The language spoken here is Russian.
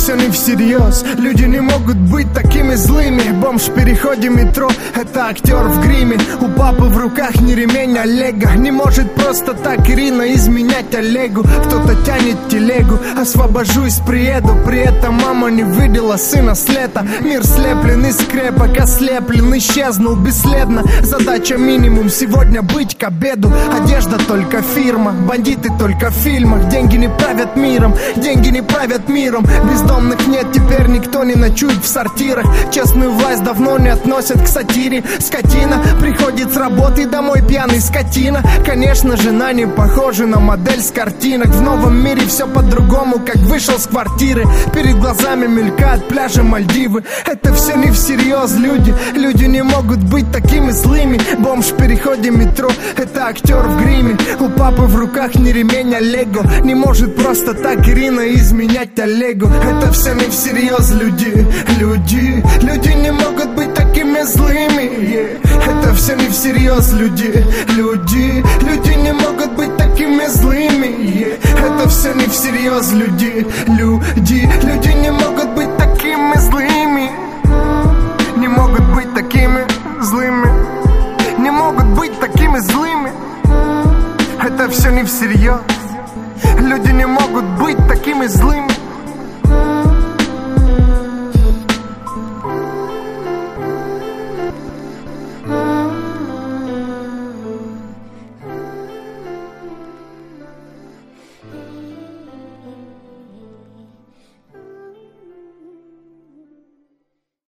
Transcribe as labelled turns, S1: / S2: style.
S1: все не всерьез. Люди не могут быть такими злыми. Бомж в переходе метро Это актер в гриме. У папы в руках не ремень, а лего. Не может просто так Ирина изменять Олегу. Кто-то тянет телегу. Освобожусь, приеду. При этом мама не видела сына с лета. Мир слеплен из скрепок Ослеплен, исчезнул бесследно. Задача минимум сегодня быть к обеду. Одежда только фирма Бандиты только в фильмах. Деньги не правят миром Деньги не правят миром Бездомных нет, теперь никто не ночует в сортирах. Честную власть давно не относят к сатире. Скотина приходит с работы домой пьяный скотина. Конечно, жена не похожа на модель с картинок. В новом мире все по-другому, как вышел с квартиры. Перед глазами мелькают пляжи Мальдивы. Это все не всерьез, люди. Люди не могут быть такими злыми. Бомж в переходе метро Это актер в гриме папы в руках не ремень, а лего. Не может просто так Ирина изменять Олегу. Это все не всерьез, люди Люди, люди не могут быть такими злыми. Это все не всерьез, люди Люди, люди не могут быть такими злыми. Это все не всерьез, люди Люди, люди Это все не всерьез Люди не могут быть такими злыми